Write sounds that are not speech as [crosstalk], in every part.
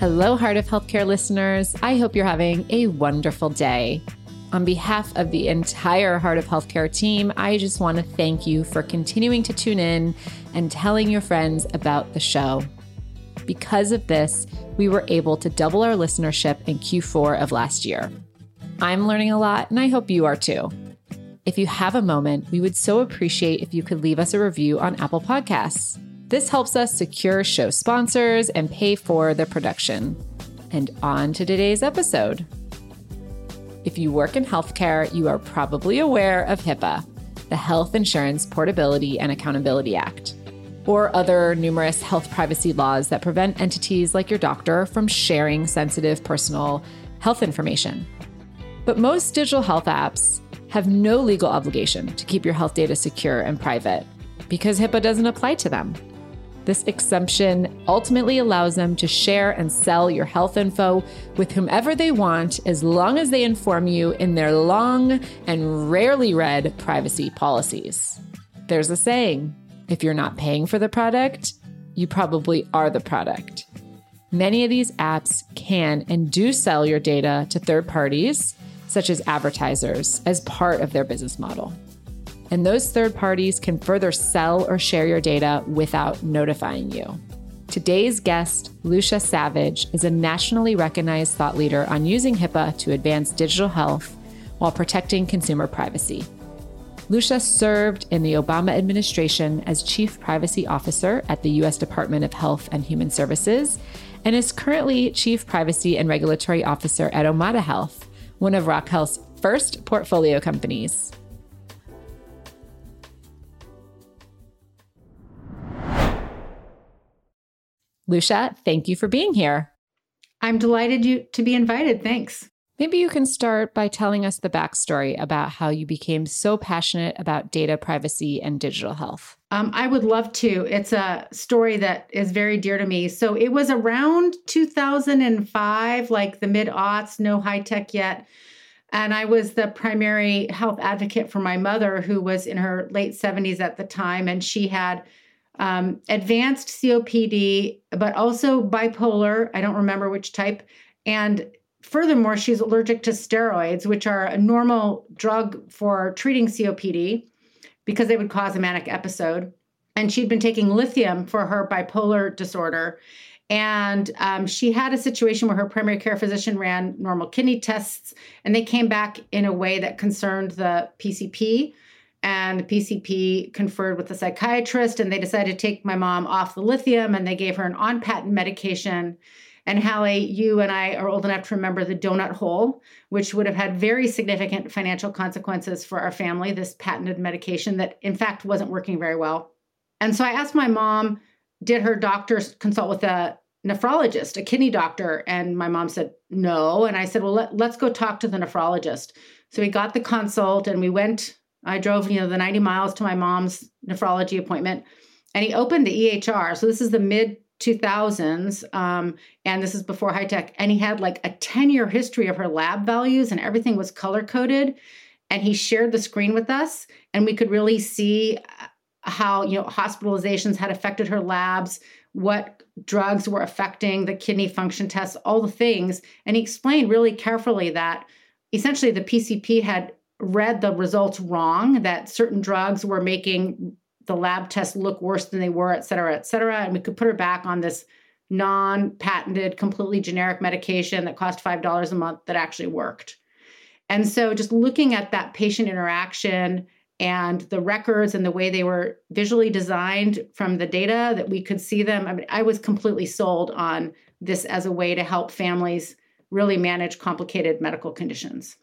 Hello, Heart of Healthcare listeners. I hope you're having a wonderful day. On behalf of the entire Heart of Healthcare team, I just want to thank you for continuing to tune in and telling your friends about the show. Because of this, we were able to double our listenership in Q4 of last year. I'm learning a lot, and I hope you are too. If you have a moment, we would so appreciate if you could leave us a review on Apple Podcasts. This helps us secure show sponsors and pay for the production. And on to today's episode. If you work in healthcare, you are probably aware of HIPAA, the Health Insurance Portability and Accountability Act, or other numerous health privacy laws that prevent entities like your doctor from sharing sensitive personal health information. But most digital health apps have no legal obligation to keep your health data secure and private because HIPAA doesn't apply to them. This exemption ultimately allows them to share and sell your health info with whomever they want as long as they inform you in their long and rarely read privacy policies. There's a saying if you're not paying for the product, you probably are the product. Many of these apps can and do sell your data to third parties, such as advertisers, as part of their business model and those third parties can further sell or share your data without notifying you. Today's guest, Lucia Savage, is a nationally recognized thought leader on using HIPAA to advance digital health while protecting consumer privacy. Lucia served in the Obama administration as Chief Privacy Officer at the U.S. Department of Health and Human Services and is currently Chief Privacy and Regulatory Officer at Omada Health, one of Rock Health's first portfolio companies. Lucia, thank you for being here. I'm delighted you to be invited. Thanks. Maybe you can start by telling us the backstory about how you became so passionate about data privacy and digital health. Um, I would love to. It's a story that is very dear to me. So it was around 2005, like the mid aughts, no high tech yet. And I was the primary health advocate for my mother, who was in her late 70s at the time. And she had um, advanced COPD, but also bipolar. I don't remember which type. And furthermore, she's allergic to steroids, which are a normal drug for treating COPD because they would cause a manic episode. And she'd been taking lithium for her bipolar disorder. And um, she had a situation where her primary care physician ran normal kidney tests, and they came back in a way that concerned the PCP and the PCP conferred with the psychiatrist and they decided to take my mom off the lithium and they gave her an on patent medication. And Halle, you and I are old enough to remember the donut hole, which would have had very significant financial consequences for our family, this patented medication that, in fact, wasn't working very well. And so I asked my mom, did her doctor consult with a nephrologist, a kidney doctor? And my mom said, no. And I said, well, let, let's go talk to the nephrologist. So we got the consult and we went I drove, you know, the 90 miles to my mom's nephrology appointment and he opened the EHR. So this is the mid 2000s um, and this is before high tech and he had like a 10 year history of her lab values and everything was color coded and he shared the screen with us and we could really see uh, how you know hospitalizations had affected her labs what drugs were affecting the kidney function tests all the things and he explained really carefully that essentially the pcp had read the results wrong, that certain drugs were making the lab tests look worse than they were, et cetera, et cetera. And we could put her back on this non patented, completely generic medication that cost $5 a month that actually worked. And so just looking at that patient interaction and the records and the way they were visually designed from the data that we could see them. I mean, I was completely sold on this as a way to help families really manage complicated medical conditions.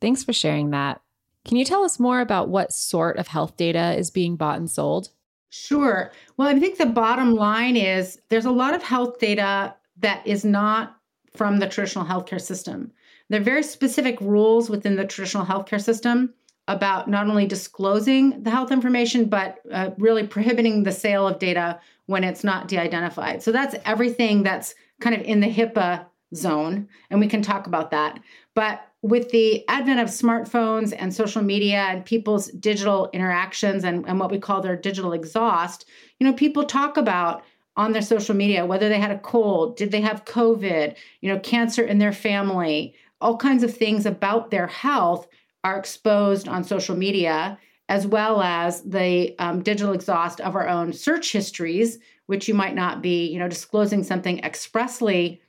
Thanks for sharing that. Can you tell us more about what sort of health data is being bought and sold? Sure. Well, I think the bottom line is there's a lot of health data that is not from the traditional healthcare system. There are very specific rules within the traditional healthcare system about not only disclosing the health information, but uh, really prohibiting the sale of data when it's not de identified. So that's everything that's kind of in the HIPAA zone, and we can talk about that. But with the advent of smartphones and social media and people's digital interactions and, and what we call their digital exhaust, you know, people talk about on their social media whether they had a cold, did they have COVID, you know, cancer in their family, all kinds of things about their health are exposed on social media, as well as the um, digital exhaust of our own search histories, which you might not be, you know, disclosing something expressly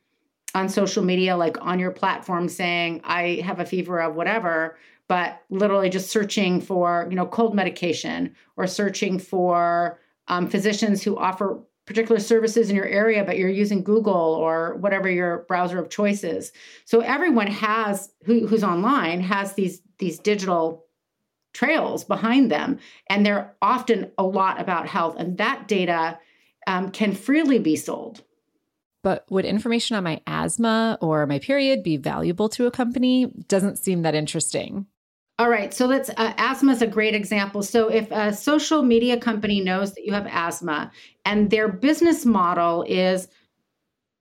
on social media, like on your platform saying, I have a fever of whatever, but literally just searching for, you know, cold medication or searching for um, physicians who offer particular services in your area, but you're using Google or whatever your browser of choice is. So everyone has who, who's online has these these digital trails behind them, and they're often a lot about health, and that data um, can freely be sold. But would information on my asthma or my period be valuable to a company? Doesn't seem that interesting. All right, so let's uh, asthma is a great example. So if a social media company knows that you have asthma and their business model is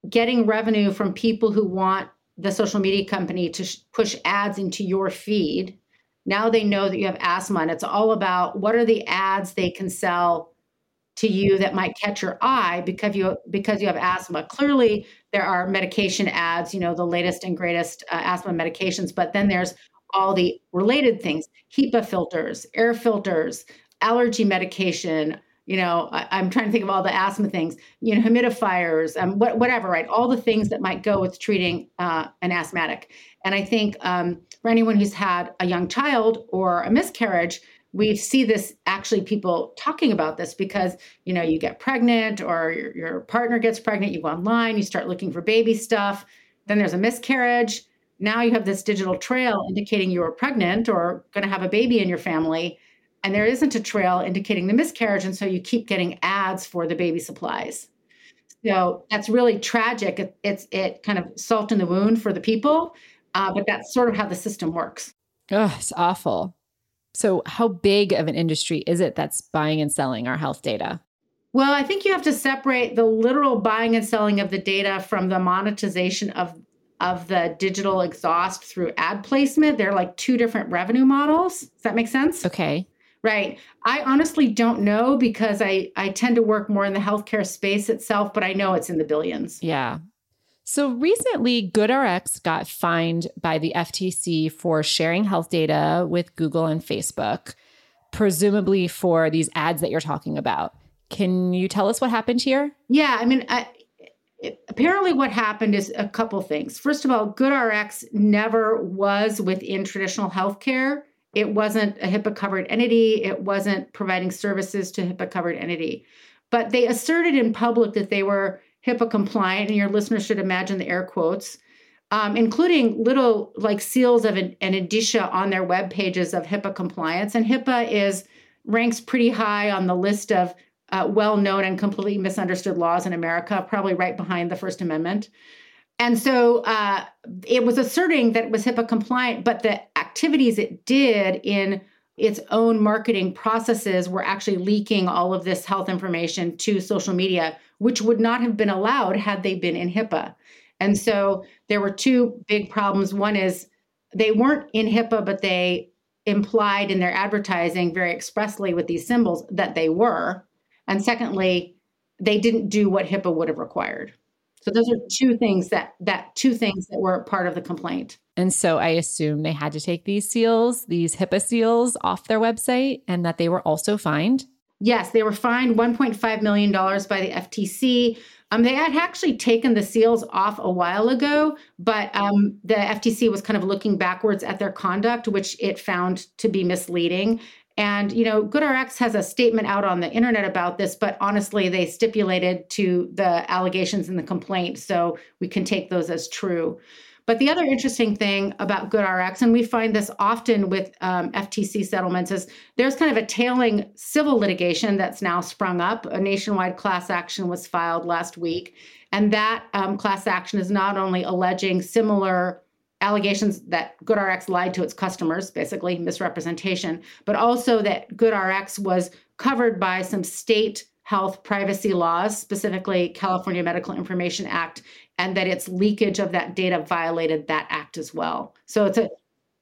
getting revenue from people who want the social media company to sh- push ads into your feed, now they know that you have asthma and it's all about what are the ads they can sell to you that might catch your eye because you because you have asthma. Clearly, there are medication ads, you know, the latest and greatest uh, asthma medications, but then there's all the related things: HEPA filters, air filters, allergy medication. You know, I, am trying to think of all the asthma things. You know, humidifiers, um, what, whatever, right? All the things that might go with treating uh, an asthmatic. And I think um, for anyone who's had a young child or a miscarriage, we see this actually people talking about this because you know you get pregnant or your, your partner gets pregnant you go online you start looking for baby stuff then there's a miscarriage. Now you have this digital trail indicating you were pregnant or going to have a baby in your family and there isn't a trail indicating the miscarriage and so you keep getting ads for the baby supplies. So that's really tragic. It, it's it kind of salt in the wound for the people uh, but that's sort of how the system works. Oh it's awful so, how big of an industry is it that's buying and selling our health data? Well, I think you have to separate the literal buying and selling of the data from the monetization of of the digital exhaust through ad placement. They're like two different revenue models. Does that make sense? Okay. Right. I honestly don't know because I I tend to work more in the healthcare space itself, but I know it's in the billions. Yeah. So recently, GoodRx got fined by the FTC for sharing health data with Google and Facebook, presumably for these ads that you're talking about. Can you tell us what happened here? Yeah, I mean, I, it, apparently what happened is a couple things. First of all, GoodRx never was within traditional healthcare. It wasn't a HIPAA covered entity. It wasn't providing services to HIPAA covered entity. But they asserted in public that they were HIPAA compliant, and your listeners should imagine the air quotes, um, including little like seals of an, an indicia on their web pages of HIPAA compliance. And HIPAA is ranks pretty high on the list of uh, well-known and completely misunderstood laws in America, probably right behind the First Amendment. And so uh, it was asserting that it was HIPAA compliant, but the activities it did in its own marketing processes were actually leaking all of this health information to social media, which would not have been allowed had they been in HIPAA. And so there were two big problems. One is they weren't in HIPAA, but they implied in their advertising very expressly with these symbols that they were. And secondly, they didn't do what HIPAA would have required. So those are two things that that two things that were part of the complaint. And so I assume they had to take these seals, these HIPAA seals off their website and that they were also fined. Yes, they were fined $1.5 million by the FTC. Um, they had actually taken the seals off a while ago, but um, the FTC was kind of looking backwards at their conduct, which it found to be misleading. And, you know, GoodRx has a statement out on the internet about this, but honestly, they stipulated to the allegations in the complaint. So we can take those as true. But the other interesting thing about GoodRx, and we find this often with um, FTC settlements, is there's kind of a tailing civil litigation that's now sprung up. A nationwide class action was filed last week. And that um, class action is not only alleging similar allegations that GoodRx lied to its customers, basically misrepresentation, but also that GoodRx was covered by some state health privacy laws, specifically California Medical Information Act, and that its leakage of that data violated that act as well. So it's a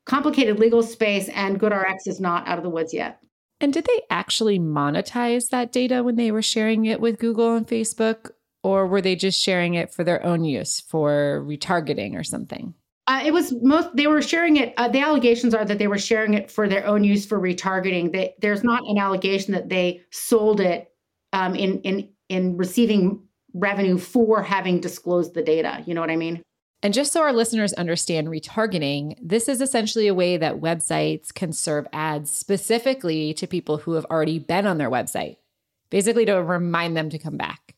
complicated legal space, and GoodRx is not out of the woods yet. And did they actually monetize that data when they were sharing it with Google and Facebook? Or were they just sharing it for their own use for retargeting or something? Uh, it was most they were sharing it uh, the allegations are that they were sharing it for their own use for retargeting they, there's not an allegation that they sold it um, in in in receiving revenue for having disclosed the data you know what i mean and just so our listeners understand retargeting, this is essentially a way that websites can serve ads specifically to people who have already been on their website, basically to remind them to come back.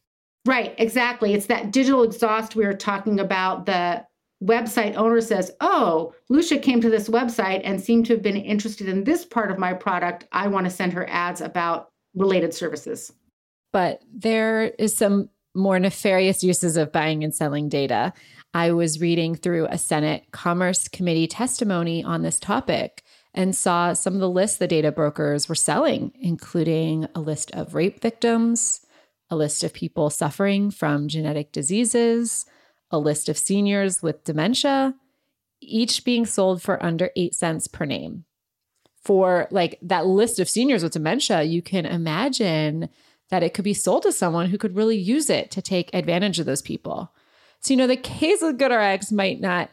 Right, exactly. It's that digital exhaust we were talking about. The website owner says, Oh, Lucia came to this website and seemed to have been interested in this part of my product. I want to send her ads about related services. But there is some more nefarious uses of buying and selling data. I was reading through a Senate Commerce Committee testimony on this topic and saw some of the lists the data brokers were selling, including a list of rape victims, a list of people suffering from genetic diseases, a list of seniors with dementia, each being sold for under eight cents per name. For like that list of seniors with dementia, you can imagine that it could be sold to someone who could really use it to take advantage of those people. So, you know, the case of GoodRx might not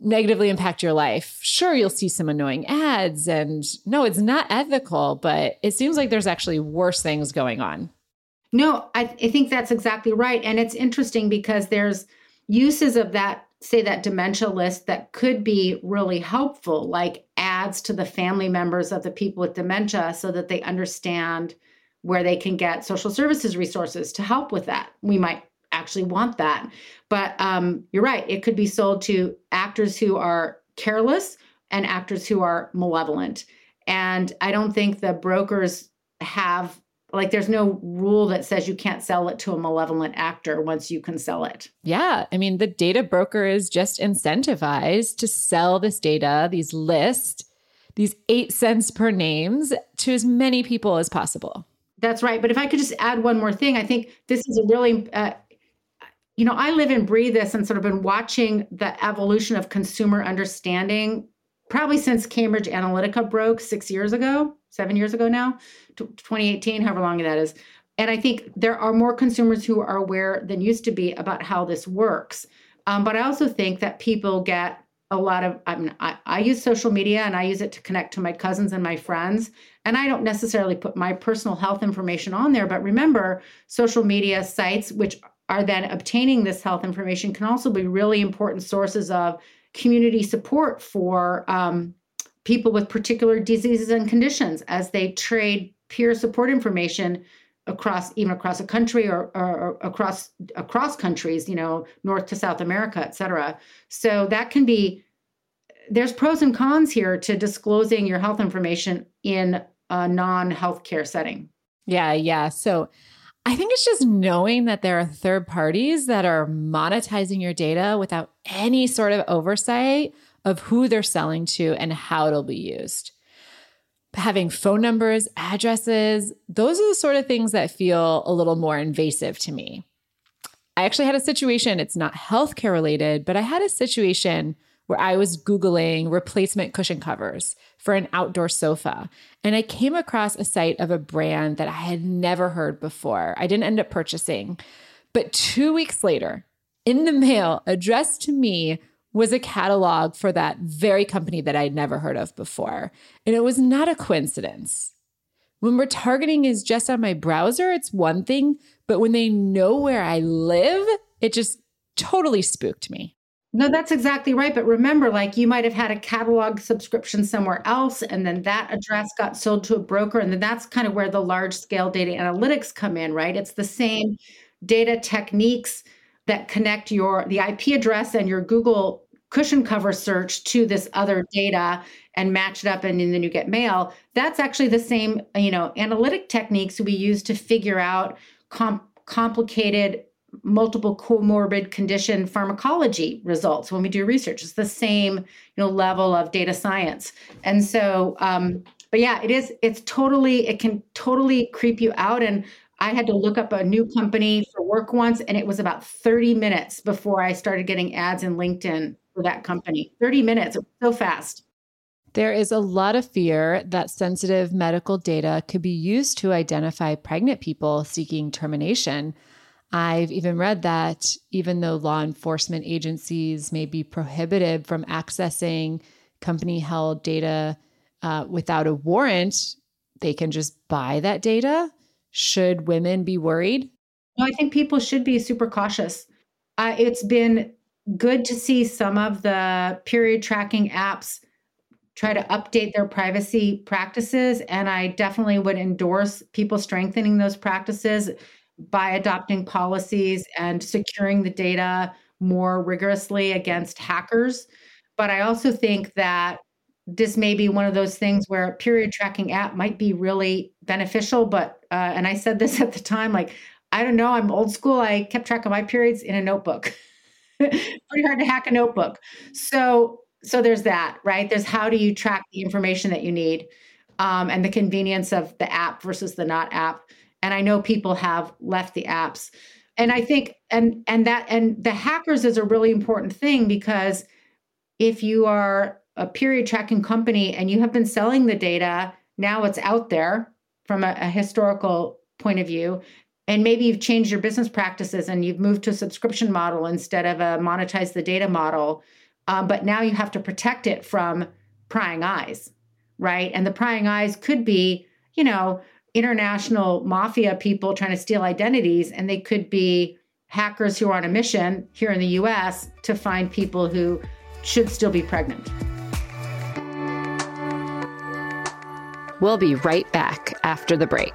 negatively impact your life. Sure, you'll see some annoying ads, and no, it's not ethical, but it seems like there's actually worse things going on. No, I, I think that's exactly right. And it's interesting because there's uses of that, say, that dementia list that could be really helpful, like ads to the family members of the people with dementia so that they understand where they can get social services resources to help with that. We might actually want that. But um, you're right, it could be sold to actors who are careless and actors who are malevolent. And I don't think the brokers have like there's no rule that says you can't sell it to a malevolent actor once you can sell it. Yeah. I mean, the data broker is just incentivized to sell this data, these lists, these eight cents per names to as many people as possible. That's right. But if I could just add one more thing, I think this is a really, uh, you know, I live and breathe this and sort of been watching the evolution of consumer understanding probably since Cambridge Analytica broke six years ago, seven years ago now, 2018, however long that is. And I think there are more consumers who are aware than used to be about how this works. Um, but I also think that people get a lot of, I mean, I, I use social media and I use it to connect to my cousins and my friends. And I don't necessarily put my personal health information on there. But remember, social media sites, which are then obtaining this health information, can also be really important sources of community support for um, people with particular diseases and conditions as they trade peer support information across even across a country or, or, or, across across countries you know north to south america et cetera. So that can be there's pros and cons here to disclosing your health information in a non-healthcare setting. Yeah yeah. So I think it's just knowing that there are third parties that are monetizing your data without any sort of oversight of who they're selling to and how it'll be used. Having phone numbers, addresses, those are the sort of things that feel a little more invasive to me. I actually had a situation, it's not healthcare related, but I had a situation where I was Googling replacement cushion covers for an outdoor sofa. And I came across a site of a brand that I had never heard before. I didn't end up purchasing. But two weeks later, in the mail, addressed to me, was a catalog for that very company that I'd never heard of before. And it was not a coincidence. When retargeting is just on my browser, it's one thing, but when they know where I live, it just totally spooked me. No, that's exactly right. But remember, like you might have had a catalog subscription somewhere else, and then that address got sold to a broker. And then that's kind of where the large scale data analytics come in, right? It's the same data techniques that connect your the IP address and your Google cushion cover search to this other data and match it up and, then you get mail. That's actually the same you know analytic techniques we use to figure out com- complicated multiple comorbid condition pharmacology results when we do research. It's the same you know level of data science. And so um but yeah it is it's totally it can totally creep you out and I had to look up a new company for work once, and it was about 30 minutes before I started getting ads in LinkedIn for that company. 30 minutes, so fast. There is a lot of fear that sensitive medical data could be used to identify pregnant people seeking termination. I've even read that even though law enforcement agencies may be prohibited from accessing company held data uh, without a warrant, they can just buy that data. Should women be worried? No, I think people should be super cautious. Uh, it's been good to see some of the period tracking apps try to update their privacy practices. And I definitely would endorse people strengthening those practices by adopting policies and securing the data more rigorously against hackers. But I also think that this may be one of those things where a period tracking app might be really beneficial. But, uh, and I said this [laughs] at the time, like, I don't know, I'm old school. I kept track of my periods in a notebook. [laughs] Pretty hard to hack a notebook. So, so there's that, right? There's how do you track the information that you need um, and the convenience of the app versus the not app. And I know people have left the apps. And I think and and that and the hackers is a really important thing because if you are a period tracking company and you have been selling the data, now it's out there from a, a historical point of view and maybe you've changed your business practices and you've moved to a subscription model instead of a monetize the data model um, but now you have to protect it from prying eyes right? And the prying eyes could be you know international mafia people trying to steal identities and they could be hackers who are on a mission here in the us to find people who should still be pregnant. We'll be right back after the break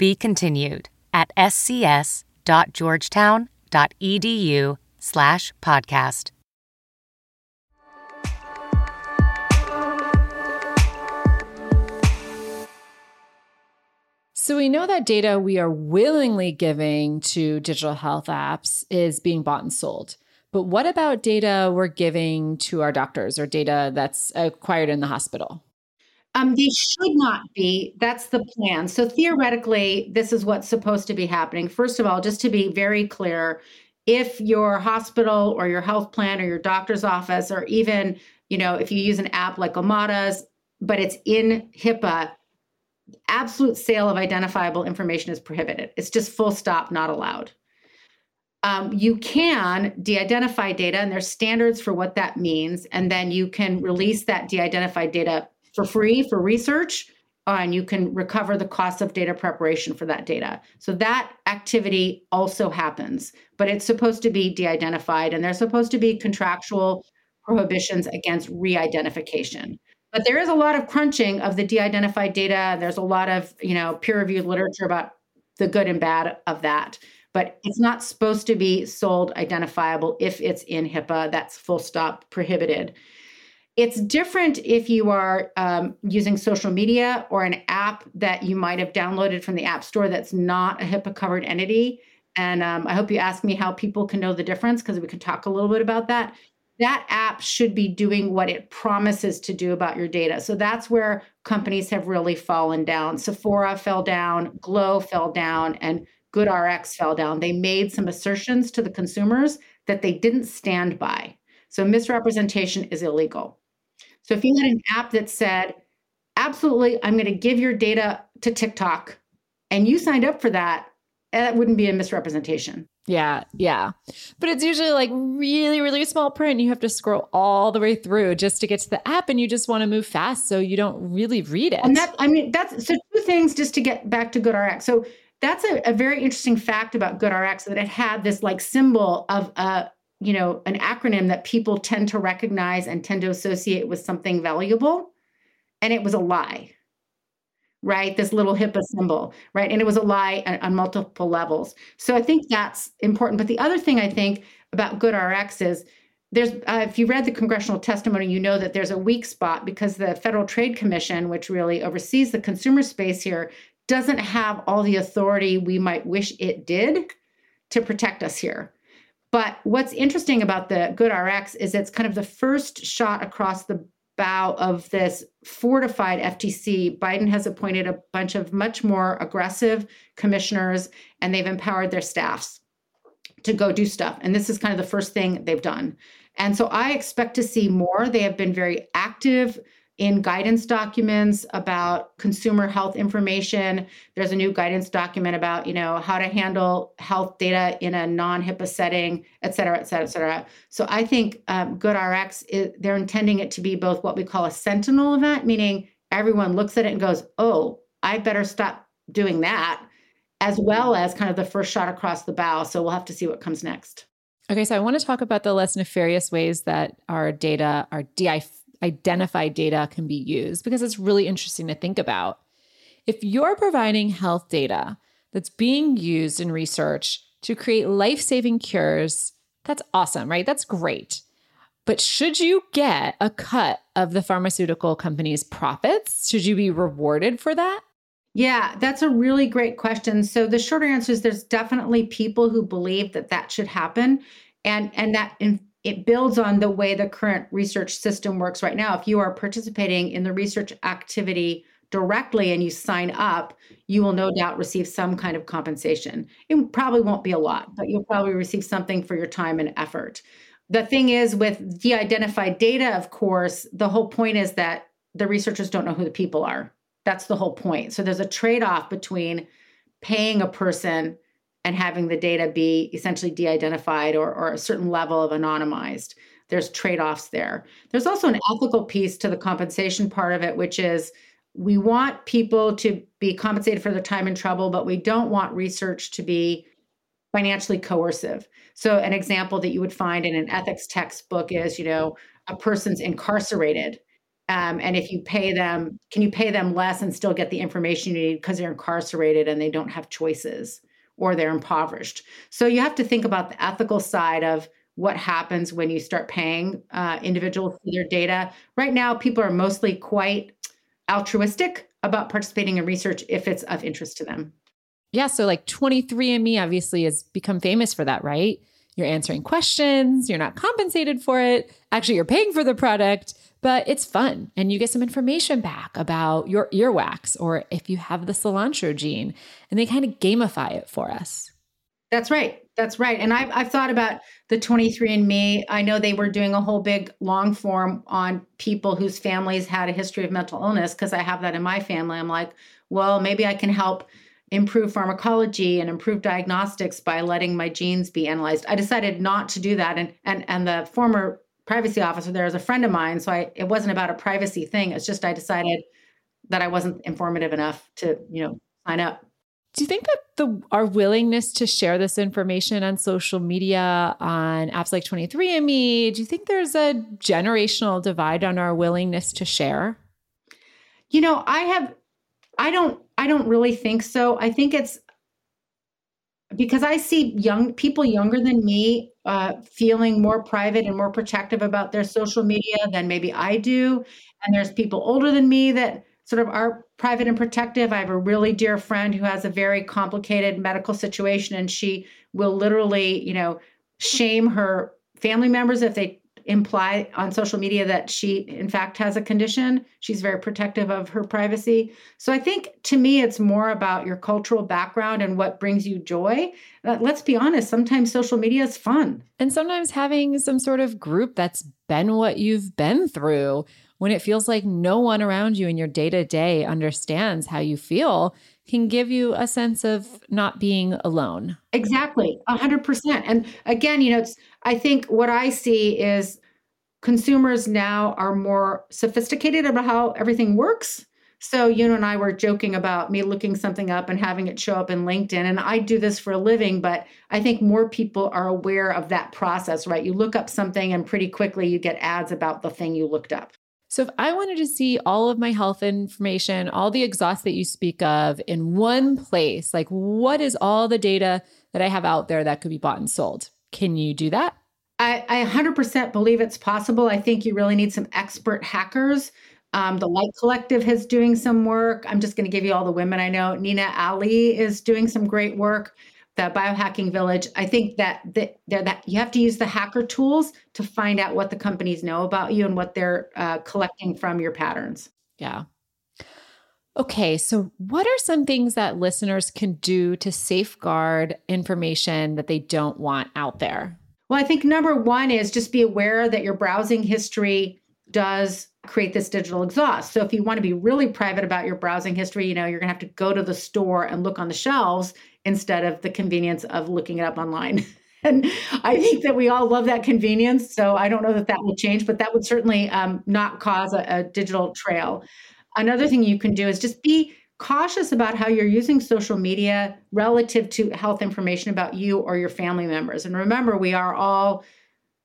be continued at scs.georgetown.edu slash podcast. So we know that data we are willingly giving to digital health apps is being bought and sold. But what about data we're giving to our doctors or data that's acquired in the hospital? Um, they should not be. That's the plan. So theoretically, this is what's supposed to be happening. First of all, just to be very clear, if your hospital or your health plan or your doctor's office, or even, you know, if you use an app like Omada's, but it's in HIPAA, absolute sale of identifiable information is prohibited. It's just full stop, not allowed. Um, you can de-identify data, and there's standards for what that means, and then you can release that de-identified data for free for research uh, and you can recover the cost of data preparation for that data. So that activity also happens, but it's supposed to be de identified and there's supposed to be contractual prohibitions against re identification. But there is a lot of crunching of the de identified data. There's a lot of you know peer reviewed literature about the good and bad of that. But it's not supposed to be sold identifiable if it's in HIPAA. That's full stop prohibited. It's different if you are um, using social media or an app that you might have downloaded from the App Store that's not a HIPAA covered entity. And um, I hope you ask me how people can know the difference because we could talk a little bit about that. that app should be doing what it promises to do about your data. So that's where companies have really fallen down. Sephora fell down, Glow fell down, and GoodRx fell down. They made some assertions to the consumers that they didn't stand by. So misrepresentation is illegal. So if you had an app that said, absolutely, I'm going to give your data to TikTok, and you signed up for that, eh, that wouldn't be a misrepresentation. Yeah, yeah. But it's usually like really, really small print. You have to scroll all the way through just to get to the app and you just want to move fast so you don't really read it. And that I mean that's so two things just to get back to GoodRx. So that's a, a very interesting fact about GoodRx that it had this like symbol of a you know an acronym that people tend to recognize and tend to associate with something valuable and it was a lie right? This little HIPAA symbol, right? And it was a lie on, on, multiple levels. So I think that's important. But the other thing I think about good GoodRx is there's, uh, if you read the congressional testimony, you know that there's a weak spot because the Federal Trade Commission, which really oversees the consumer space here, doesn't have all the authority we might wish it did to protect us here. But what's interesting about the GoodRx is it's kind of the first shot across the bow of this fortified FTC, Biden has appointed a bunch of much more aggressive commissioners and they've empowered their staffs to go do stuff. And this is kind of the first thing they've done. And so I expect to see more. They have been very active in guidance documents about consumer health information. There's a new guidance document about, you know, how to handle health data in a non-HIPAA setting, et cetera, et cetera, et cetera. So I think um, GoodRx, is, they're intending it to be both what we call a sentinel event, meaning everyone looks at it and goes, oh, I better stop doing that, as well as kind of the first shot across the bow. So we'll have to see what comes next. Okay, so I want to talk about the less nefarious ways that our data, our de identified data can be used because it's really interesting to think about. If you're providing health data that's being used in research to create life saving cures, that's awesome, right? That's great. But should you get a cut of the pharmaceutical company's profits? Should you be rewarded for that? Yeah, that's a really great question. So the shorter answer is there's definitely people who believe that that should happen and and that in it builds on the way the current research system works right now. If you are participating in the research activity directly and you sign up, you will no doubt receive some kind of compensation. It probably won't be a lot, but you'll probably receive something for your time and effort. The thing is, with de identified data, of course, the whole point is that the researchers don't know who the people are. That's the whole point. So there's a trade off between paying a person and having the data be essentially de-identified or, or a certain level of anonymized. There's trade-offs there. There's also an ethical piece to the compensation part of it which is we want people to be compensated for their time and trouble but we don't want research to be financially coercive. So an example that you would find in an ethics textbook is you know a person's incarcerated um, and if you pay them can you pay them less and still get the information you need because they're incarcerated and they don't have choices or they're impoverished. So you have to think about the ethical side of what happens when you start paying uh, individuals for their data. Right now, people are mostly quite altruistic about participating in research if it's of interest to them. Yeah. So, like 23andMe obviously has become famous for that, right? You're answering questions, you're not compensated for it. Actually, you're paying for the product, but it's fun. And you get some information back about your earwax or if you have the cilantro gene, and they kind of gamify it for us. That's right. That's right. And I've, I've thought about the 23andMe. I know they were doing a whole big long form on people whose families had a history of mental illness because I have that in my family. I'm like, well, maybe I can help improve pharmacology and improve diagnostics by letting my genes be analyzed. I decided not to do that. And and and the former privacy officer there is a friend of mine. So I it wasn't about a privacy thing. It's just I decided that I wasn't informative enough to, you know, sign up. Do you think that the our willingness to share this information on social media on apps like 23andMe, do you think there's a generational divide on our willingness to share? You know, I have I don't I don't really think so. I think it's because I see young people younger than me uh, feeling more private and more protective about their social media than maybe I do. And there's people older than me that sort of are private and protective. I have a really dear friend who has a very complicated medical situation, and she will literally, you know, shame her family members if they imply on social media that she, in fact, has a condition. She's very protective of her privacy. So I think to me, it's more about your cultural background and what brings you joy. Uh, let's be honest, sometimes social media is fun. And sometimes having some sort of group that's been what you've been through when it feels like no one around you in your day to day understands how you feel can give you a sense of not being alone. Exactly, 100%. And again, you know, it's I think what I see is consumers now are more sophisticated about how everything works. So you know and I were joking about me looking something up and having it show up in LinkedIn and I do this for a living, but I think more people are aware of that process, right? You look up something and pretty quickly you get ads about the thing you looked up. So, if I wanted to see all of my health information, all the exhaust that you speak of in one place, like what is all the data that I have out there that could be bought and sold? Can you do that? I, I 100% believe it's possible. I think you really need some expert hackers. Um, the Light Collective is doing some work. I'm just going to give you all the women I know. Nina Alli is doing some great work the biohacking village i think that that, that you have to use the hacker tools to find out what the companies know about you and what they're uh, collecting from your patterns. Yeah. Okay so what are some things that listeners can do to safeguard information that they don't want out there? Well i think number one is just be aware that your browsing history does create this digital exhaust. So if you want to be really private about your browsing history, you know, you're going to have to go to the store and look on the shelves instead of the convenience of looking it up online. [laughs] and I think that we all love that convenience. So I don't know that that will change, but that would certainly um, not cause a, a digital trail. Another thing you can do is just be cautious about how you're using social media relative to health information about you or your family members. And remember, we are all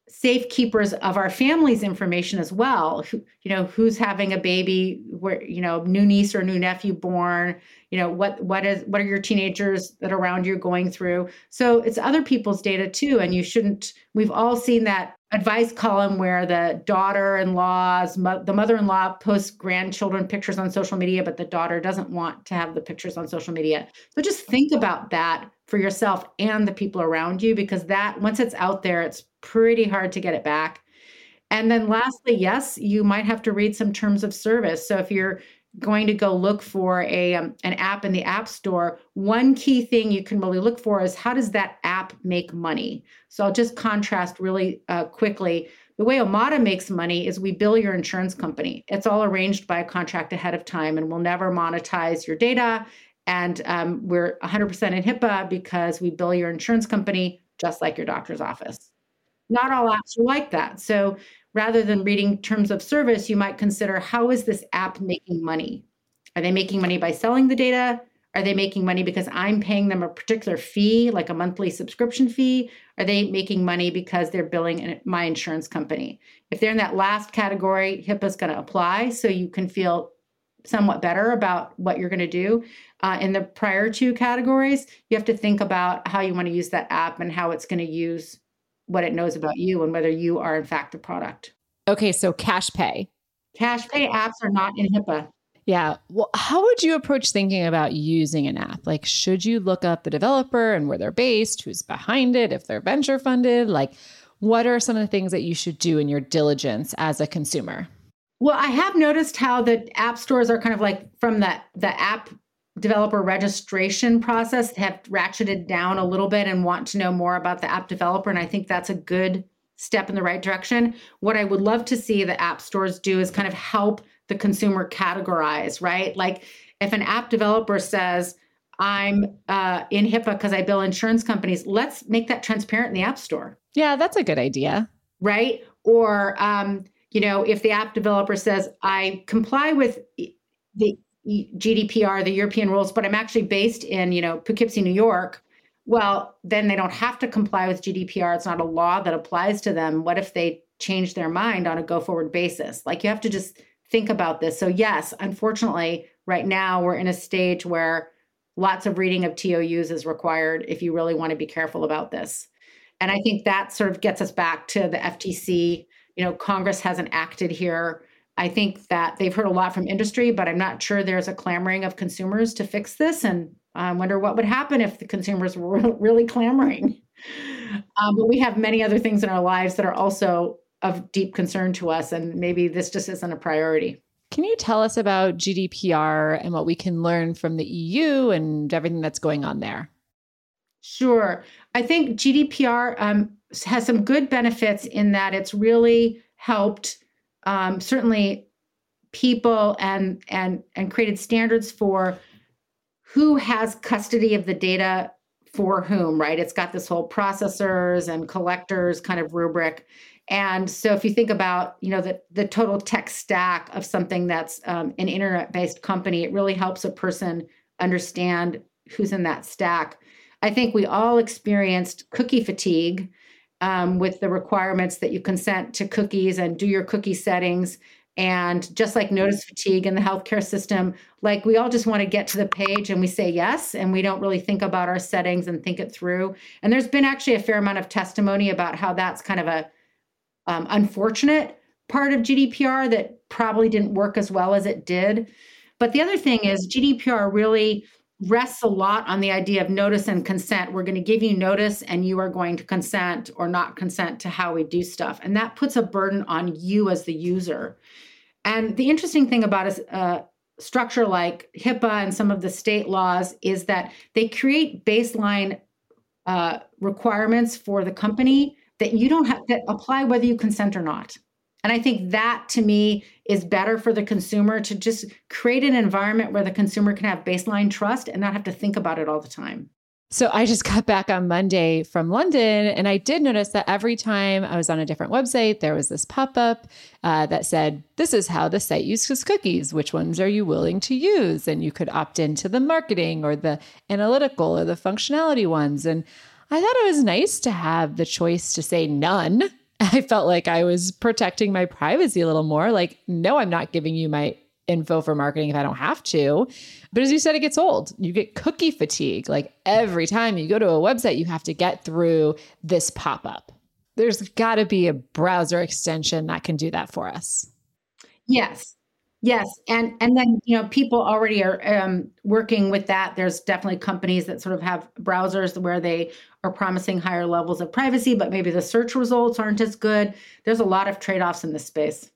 safekeepers of our family's information as well who, you know who's having a baby where you know new niece or new nephew born you know what what is what are your teenagers that are around you going through so it's other people's data too and you shouldn't we've all seen that advice column where the daughter-in-laws the mother-in-law posts grandchildren pictures on social media but the daughter doesn't want to have the pictures on social media so just think about that for yourself and the people around you because that once it's out there it's pretty hard to get it back. And then lastly, yes, you might have to read some terms of service. So if you're going to go look for a um, an app in the app store one key thing you can really look for is how does that app make money? So i'll just contrast really uh, quickly. The way omada makes money is we bill your insurance company. It's all arranged by a contract ahead of time and we'll never monetize your data. And um, we're 100% in hipaa because we bill your insurance company just like your doctor's office. Not all apps are like that. So rather than reading terms of service, you might consider how is this app making money? Are they making money by selling the data? Are they making money because I'm paying them a particular fee, like a monthly subscription fee? Are they making money because they're billing my insurance company? If they're in that last category, HIPAA is going to apply so you can feel somewhat better about what you're going to do. Uh, in the prior two categories, you have to think about how you want to use that app and how it's going to use what it knows about you and whether you are in fact the product. Okay, so cash pay. Cash pay apps are not in HIPAA. Yeah. Well, how would you approach thinking about using an app? Like, should you look up the developer and where they're based, who's behind it, if they're venture funded? Like, what are some of the things that you should do in your diligence as a consumer? Well, I have noticed how the app stores are kind of like from the the app developer registration process have ratcheted down a little bit and want to know more about the app developer. And I think that's a good step in the right direction. What I would love to see the app stores do is kind of help the consumer categorize, right? Like if an app developer says, I'm uh, in HIPAA because I bill insurance companies, let's make that transparent in the app store. Yeah, that's a good idea. Right. Or, um, you know, if the app developer says, I comply with the GDPR, the European rules, but I'm actually based in, you know, Poughkeepsie, New York. Well, then they don't have to comply with GDPR. It's not a law that applies to them. What if they change their mind on a go forward basis? Like you have to just think about this. So, yes, unfortunately, right now we're in a stage where lots of reading of TOUs is required if you really want to be careful about this. And I think that sort of gets us back to the FTC. You know, Congress hasn't acted here. I think that they've heard a lot from industry, but I'm not sure there's a clamoring of consumers to fix this. And I wonder what would happen if the consumers were [laughs] really clamoring. Um, but we have many other things in our lives that are also of deep concern to us. And maybe this just isn't a priority. Can you tell us about GDPR and what we can learn from the EU and everything that's going on there? Sure. I think GDPR um, has some good benefits in that it's really helped um, certainly people and and and created standards for who has custody of the data for whom, right? It's got this whole processors and collectors kind of rubric. And so if you think about, you know, the, the total tech stack of something that's um, an internet-based company, it really helps a person understand who's in that stack. I think we all experienced cookie fatigue um, with the requirements that you consent to cookies and do your cookie settings. And just like notice fatigue in the healthcare system, like we all just want to get to the page and we say yes, and we don't really think about our settings and think it through. And there's been actually a fair amount of testimony about how that's kind of a um, unfortunate part of GDPR that probably didn't work as well as it did. But the other thing is, GDPR really rests a lot on the idea of notice and consent. We're going to give you notice and you are going to consent or not consent to how we do stuff. And that puts a burden on you as the user. And the interesting thing about a, structure like HIPAA and some of the state laws is that they create baseline uh, requirements for the company that you don't have that apply whether you consent or not. And I think that to me is better for the consumer to just create an environment where the consumer can have baseline trust and not have to think about it all the time. So I just got back on Monday from London, and I did notice that every time I was on a different website, there was this pop up uh, that said, This is how the site uses cookies. Which ones are you willing to use? And you could opt into the marketing or the analytical or the functionality ones. And I thought it was nice to have the choice to say none. [laughs] I felt like I was protecting my privacy a little more. Like, no, I'm not giving you my info for marketing if I don't have to. But as you said, it gets old. You get cookie fatigue. Like every time you go to a website, you have to get through this pop up. There's got to be a browser extension that can do that for us. Yes. Yes, and and then you know people already are um, working with that. There's definitely companies that sort of have browsers where they are promising higher levels of privacy, but maybe the search results aren't as good. There's a lot of trade offs in this space.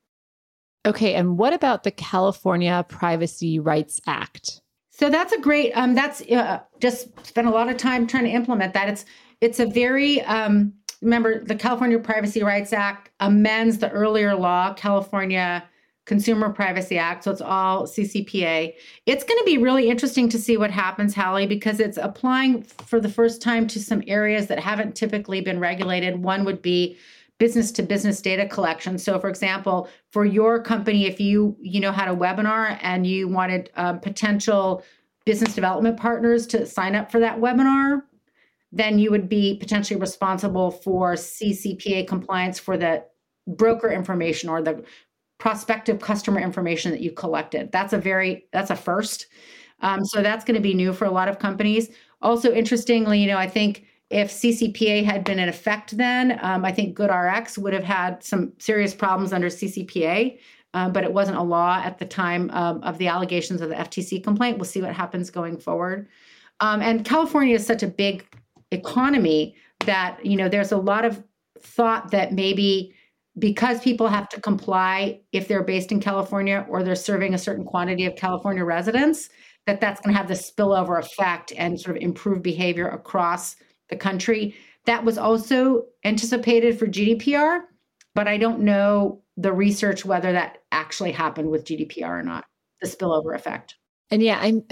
Okay, and what about the California Privacy Rights Act? So that's a great. Um, that's uh, just spent a lot of time trying to implement that. It's it's a very um, remember the California Privacy Rights Act amends the earlier law, California Consumer Privacy Act. So it's all CCPA. It's going to be really interesting to see what happens, Halle, because it's applying for the first time to some areas that haven't typically been regulated. One would be business to business data collection. So for example, for your company, if you, you know, had a webinar and you wanted um, potential business development partners to sign up for that webinar, then you would be potentially responsible for CCPA compliance for the broker information or the prospective customer information that you collected. That's a very, that's a first. Um, so that's going to be new for a lot of companies. Also, interestingly, you know, I think if CCPA had been in effect then, um, I think GoodRx would have had some serious problems under CCPA, um, but it wasn't a law at the time um, of the allegations of the FTC complaint. We'll see what happens going forward. Um, and California is such a big economy that you know there's a lot of thought that maybe because people have to comply if they're based in California or they're serving a certain quantity of California residents, that that's going to have the spillover effect and sort of improve behavior across the country. That was also anticipated for GDPR, but I don't know the research whether that actually happened with GDPR or not, the spillover effect. And yeah, I'm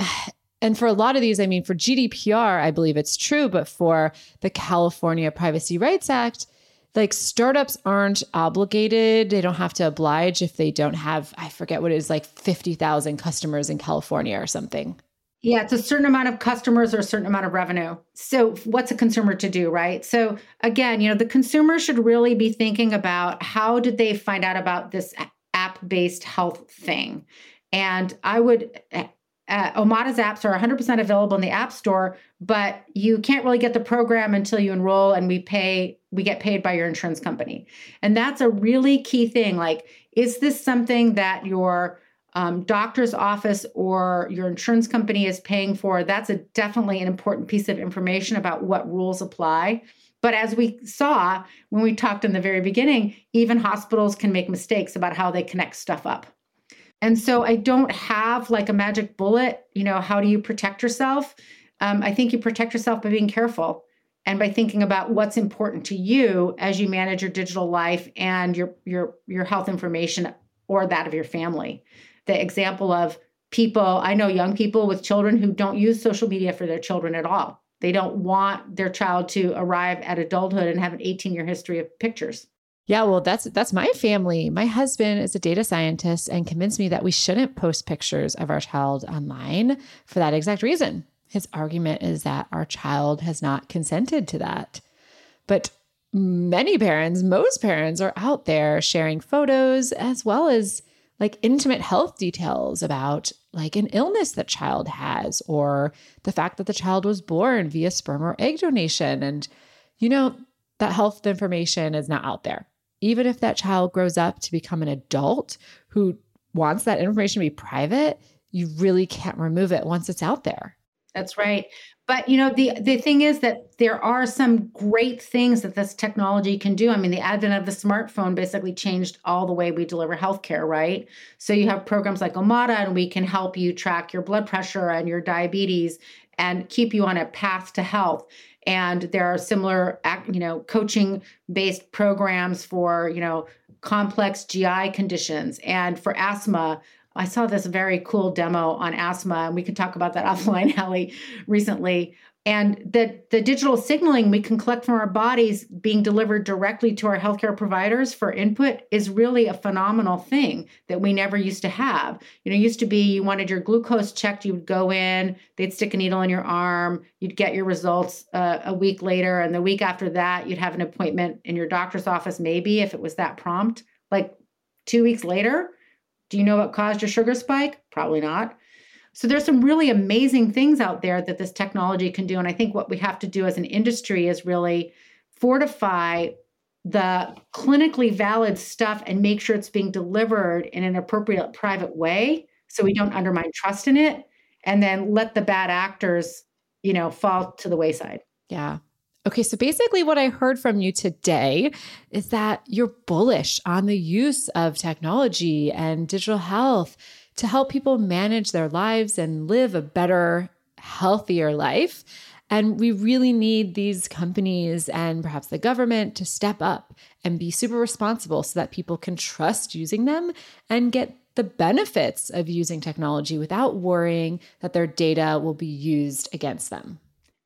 and for a lot of these, I mean, for GDPR, I believe it's true, but for the California Privacy Rights Act, like startups aren't obligated. They don't have to oblige if they don't have, I forget what it is, like 50,000 customers in California or something. Yeah, it's a certain amount of customers or a certain amount of revenue. So, what's a consumer to do, right? So, again, you know, the consumer should really be thinking about how did they find out about this app based health thing? And I would, uh, Omada's apps are 100% available in the App Store, but you can't really get the program until you enroll and we pay, we get paid by your insurance company. And that's a really key thing. Like, is this something that your um, doctor's office or your insurance company is paying for, that's a definitely an important piece of information about what rules apply. But as we saw when we talked in the very beginning, even hospitals can make mistakes about how they connect stuff up. And so I don't have like a magic bullet. You know, how do you protect yourself? Um, I think you protect yourself by being careful and by thinking about what's important to you as you manage your digital life and your your your health information or that of your family. The example of people, I know young people with children who don't use social media for their children at all. They don't want their child to arrive at adulthood and have an 18 year history of pictures. Yeah, well, that's that's my family. My husband is a data scientist and convinced me that we shouldn't post pictures of our child online for that exact reason. His argument is that our child has not consented to that. But many parents, most parents are out there sharing photos as well as like intimate health details about like an illness that child has or the fact that the child was born via sperm or egg donation and you know that health information is not out there even if that child grows up to become an adult who wants that information to be private you really can't remove it once it's out there that's right. But you know, the the thing is that there are some great things that this technology can do. I mean, the advent of the smartphone basically changed all the way we deliver healthcare, right? So you have programs like Omada, and we can help you track your blood pressure and your diabetes and keep you on a path to health. And there are similar, you know, coaching based programs for, you know, complex GI conditions and for asthma I saw this very cool demo on asthma, and we could talk about that [laughs] offline, Halle, recently. And the, the digital signaling we can collect from our bodies being delivered directly to our healthcare providers for input is really a phenomenal thing that we never used to have. You know, used to be you wanted your glucose checked, you would go in, they'd stick a needle in your arm, you'd get your results uh, a week later. And the week after that, you'd have an appointment in your doctor's office, maybe if it was that prompt. Like two weeks later, do you know what caused your sugar spike? Probably not. So there's some really amazing things out there that this technology can do. And I think what we have to do as an industry is really fortify the clinically valid stuff and make sure it's being delivered in an appropriate private way so we don't undermine trust in it and then let the bad actors, you know, fall to the wayside. Yeah. Okay, so basically, what I heard from you today is that you're bullish on the use of technology and digital health to help people manage their lives and live a better, healthier life. And we really need these companies and perhaps the government to step up and be super responsible so that people can trust using them and get the benefits of using technology without worrying that their data will be used against them.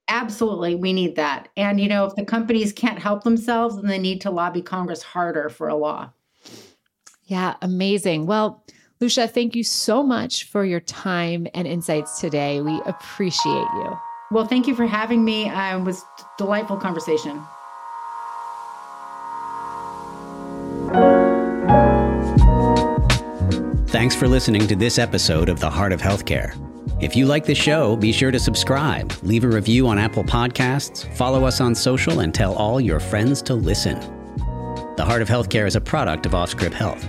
Absolutely, we need that. And, you know, if the companies can't help themselves, then they need to lobby Congress harder for a law. Yeah, amazing. Well, Lucia, thank you so much for your time and insights today. We appreciate you. Well, thank you for having me. Uh, it was delightful conversation. Thanks for listening to this episode of The Heart of Healthcare. If you like the show, be sure to subscribe, leave a review on Apple Podcasts, follow us on social, and tell all your friends to listen. The Heart of Healthcare is a product of Offscript Health.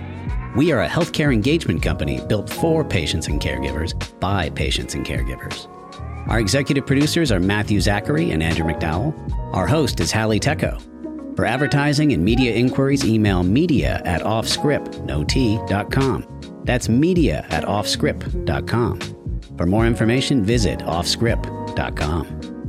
We are a healthcare engagement company built for patients and caregivers by patients and caregivers. Our executive producers are Matthew Zachary and Andrew McDowell. Our host is Halle Tecco. For advertising and media inquiries, email media at offscript.com. That's media at offscript.com. For more information, visit offscript.com.